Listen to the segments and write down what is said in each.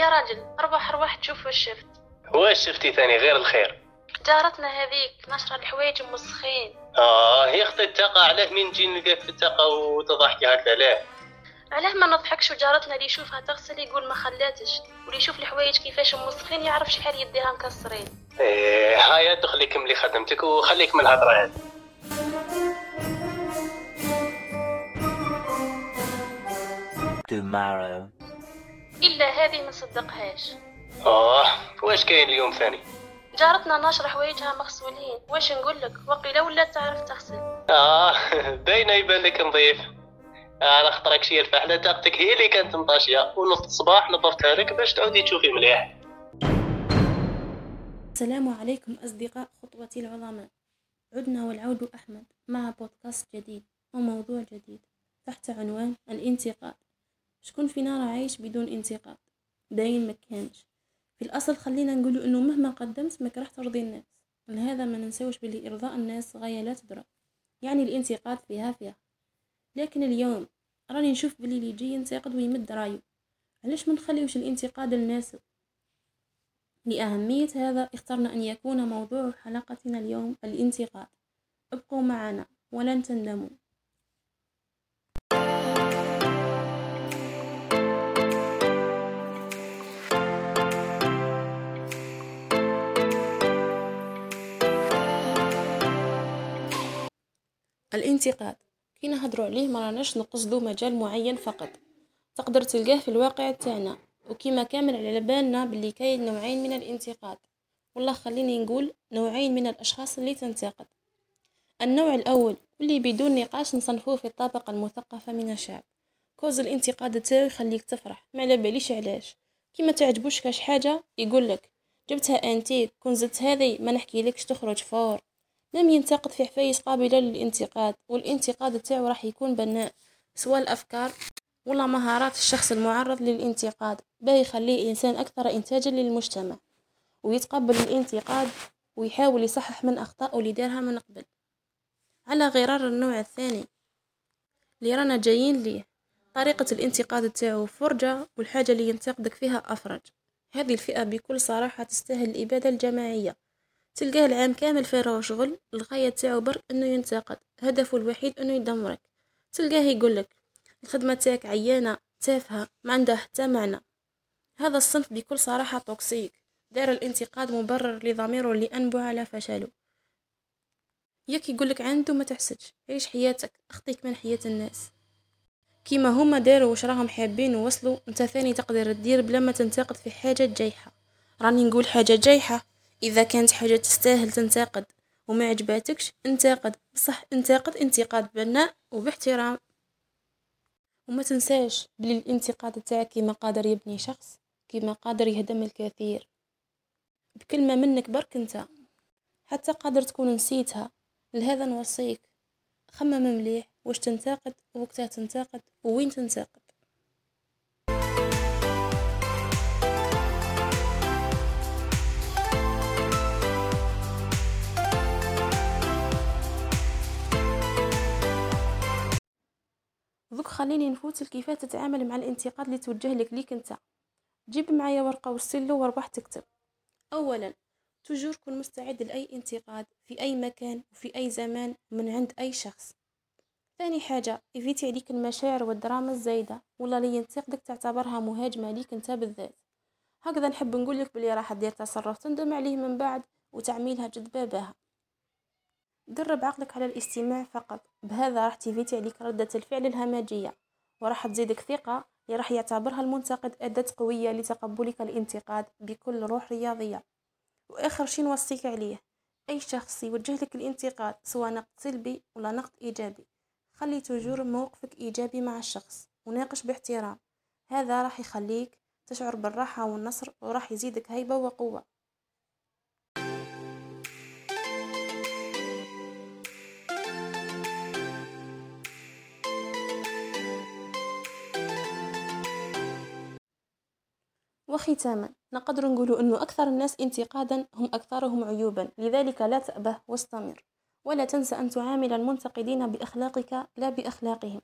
يا راجل اربح ارواح تشوف واش شفت. واش شفتي ثاني غير الخير؟ جارتنا هذيك نشر الحوايج مسخين آه هي أختي التاقة علاه مين نجي نلقاك في التاقة وتضحكي هكا لا علاه ما نضحكش وجارتنا اللي يشوفها تغسل يقول ما خلاتش. واللي يشوف الحوايج كيفاش مسخين يعرف شحال يديها مكسرين. إيه هاي ادخلي كملي خدمتك وخليك من الهضرة هذه. Tomorrow. إلا هذه ما نصدقهاش آه واش كاين اليوم ثاني؟ جارتنا ناشرة حوايجها مغسولين. واش نقول لك؟ وقيله ولا تعرف تغسل؟ آه باينه يبان لك نظيف أنا خطرك شي الفحله طاقتك هي اللي كانت مطاشيه ونص الصباح نظفتها لك باش تعودي تشوفي مليح. السلام عليكم أصدقاء خطوتي العظماء. عدنا والعود أحمد مع بودكاست جديد وموضوع جديد تحت عنوان الانتقاد شكون فينا راه عايش بدون انتقاد؟ باين مكانش في الأصل خلينا نقول إنه مهما قدمت ما راح ترضي الناس. لهذا ما ننسوش بلي إرضاء الناس غاية لا تدرك يعني الانتقاد فيها فيها. لكن اليوم راني نشوف بلي اللي يجي ينتقد ويمد رايو علاش ما نخليوش الانتقاد للناس؟ لأهمية هذا اخترنا أن يكون موضوع حلقتنا اليوم الانتقاد. ابقوا معنا ولن تندموا. الانتقاد. كي نهضروا عليه ما راناش نقصدو مجال معين فقط. تقدر تلقاه في الواقع تاعنا وكما كامل على بالنا باللي كاين نوعين من الانتقاد. والله خليني نقول نوعين من الأشخاص اللي تنتقد. النوع الأول واللي بدون نقاش نصنفوه في الطبقه المثقفه من الشعب. cause الانتقاد تاعو يخليك تفرح ما على باليش علاش. كيما تعجبوش كاش حاجة يقول لك جبتها انتيك كون زدت هذه ما نحكي لكش تخرج fort. لم ينتقد في حوايج قابلة للانتقاد والانتقاد تاعو راح يكون بناء سواء الأفكار ولا مهارات الشخص المعرض للانتقاد باه يخليه إنسان أكثر إنتاجا للمجتمع ويتقبل الانتقاد ويحاول يصحح من أخطائه اللي دارها من قبل. على غرار النوع الثاني اللي رانا جايين ليه طريقة الانتقاد تاعو فرجة والحاجة اللي ينتقدك فيها أفرج. هذه الفئة بكل صراحة تستاهل الإبادة الجماعية. تلقاه العام كامل فارغ شغل الغاية تاعو برك إنه ينتقد. هدفه الوحيد إنه يدمرك. تلقاه يقولك الخدمة تاعك عيانة تافهة ما عندها حتى معنى. هذا الصنف بكل صراحة توكسيك. دار الانتقاد مبرر لضميره اللي أنبه على فشله. ياك يقولك عنده ما تحسدش. عيش حياتك أخطيك من حياة الناس. كيما هما داروا واش راهم حابين ووصلوا أنت ثاني تقدر تدير بلا ما تنتقد في حاجة جايحة. راني نقول حاجة جايحة. إذا كانت حاجة تستاهل تنتقد وما عجباتكش انتقد. بصح انتقد انتقاد بناء وباحترام. وما تنساش بلي الانتقاد تاعك كيما قادر يبني شخص كيما قادر يهدم الكثير. بكلمة منك برك انت. حتى قادر تكون نسيتها. لهذا نوصيك. خمم مليح واش تنتقد ووقتها تنتقد ووين تنتقد. دوك خليني نفوت كيفاه تتعامل مع الانتقاد اللي توجه لك ليك انت. جيب معايا ورقة وستيلو واربح تكتب. اولا toujours كن مستعد لأي انتقاد في أي مكان وفي أي زمان من عند أي شخص. ثاني حاجة évitez عليك المشاعر والدراما الزايدة ولا اللي ينتقدك تعتبرها مهاجمة ليك انت بالذات. هكذا نحب نقول لك بلي راح دير تصرف تندم عليه من بعد وتعميلها جد باباها. درب عقلك على الاستماع فقط. بهذا راح تيفيتي عليك ردة الفعل الهمجية وراح تزيدك ثقة اللي راح يعتبرها المنتقد أداة قوية لتقبلك الانتقاد بكل روح رياضية. وآخر شي نوصيك عليه أي شخص يوجه لك الانتقاد سواء نقد سلبي ولا نقد إيجابي خلي تجور موقفك إيجابي مع الشخص وناقش باحترام. هذا راح يخليك تشعر بالراحة والنصر وراح يزيدك هيبة وقوة. وختاما نقدر نقول أنه أكثر الناس انتقادا هم أكثرهم عيوبا لذلك لا تأبه واستمر ولا تنسى أن تعامل المنتقدين بأخلاقك لا بأخلاقهم.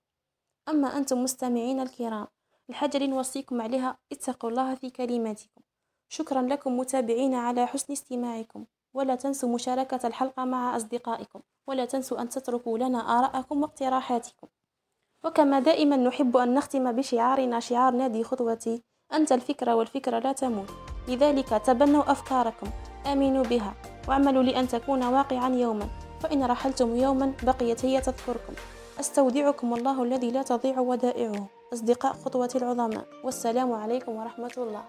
أما أنتم مستمعين الكرام الحاجة اللي نوصيكم عليها اتقوا الله في كلماتكم. شكرا لكم متابعين على حسن استماعكم ولا تنسوا مشاركة الحلقة مع أصدقائكم ولا تنسوا أن تتركوا لنا آراءكم واقتراحاتكم. وكما دائما نحب أن نختم بشعارنا شعار نادي خطوتي أنت الفكرة والفكرة لا تموت. لذلك تبنوا أفكاركم. آمنوا بها واعملوا لأن تكون واقعا يوما. فإن رحلتم يوما بقيت هي تذكركم. أستودعكم الله الذي لا تضيع ودائعه. أصدقاء خطوة العظماء. والسلام عليكم ورحمة الله.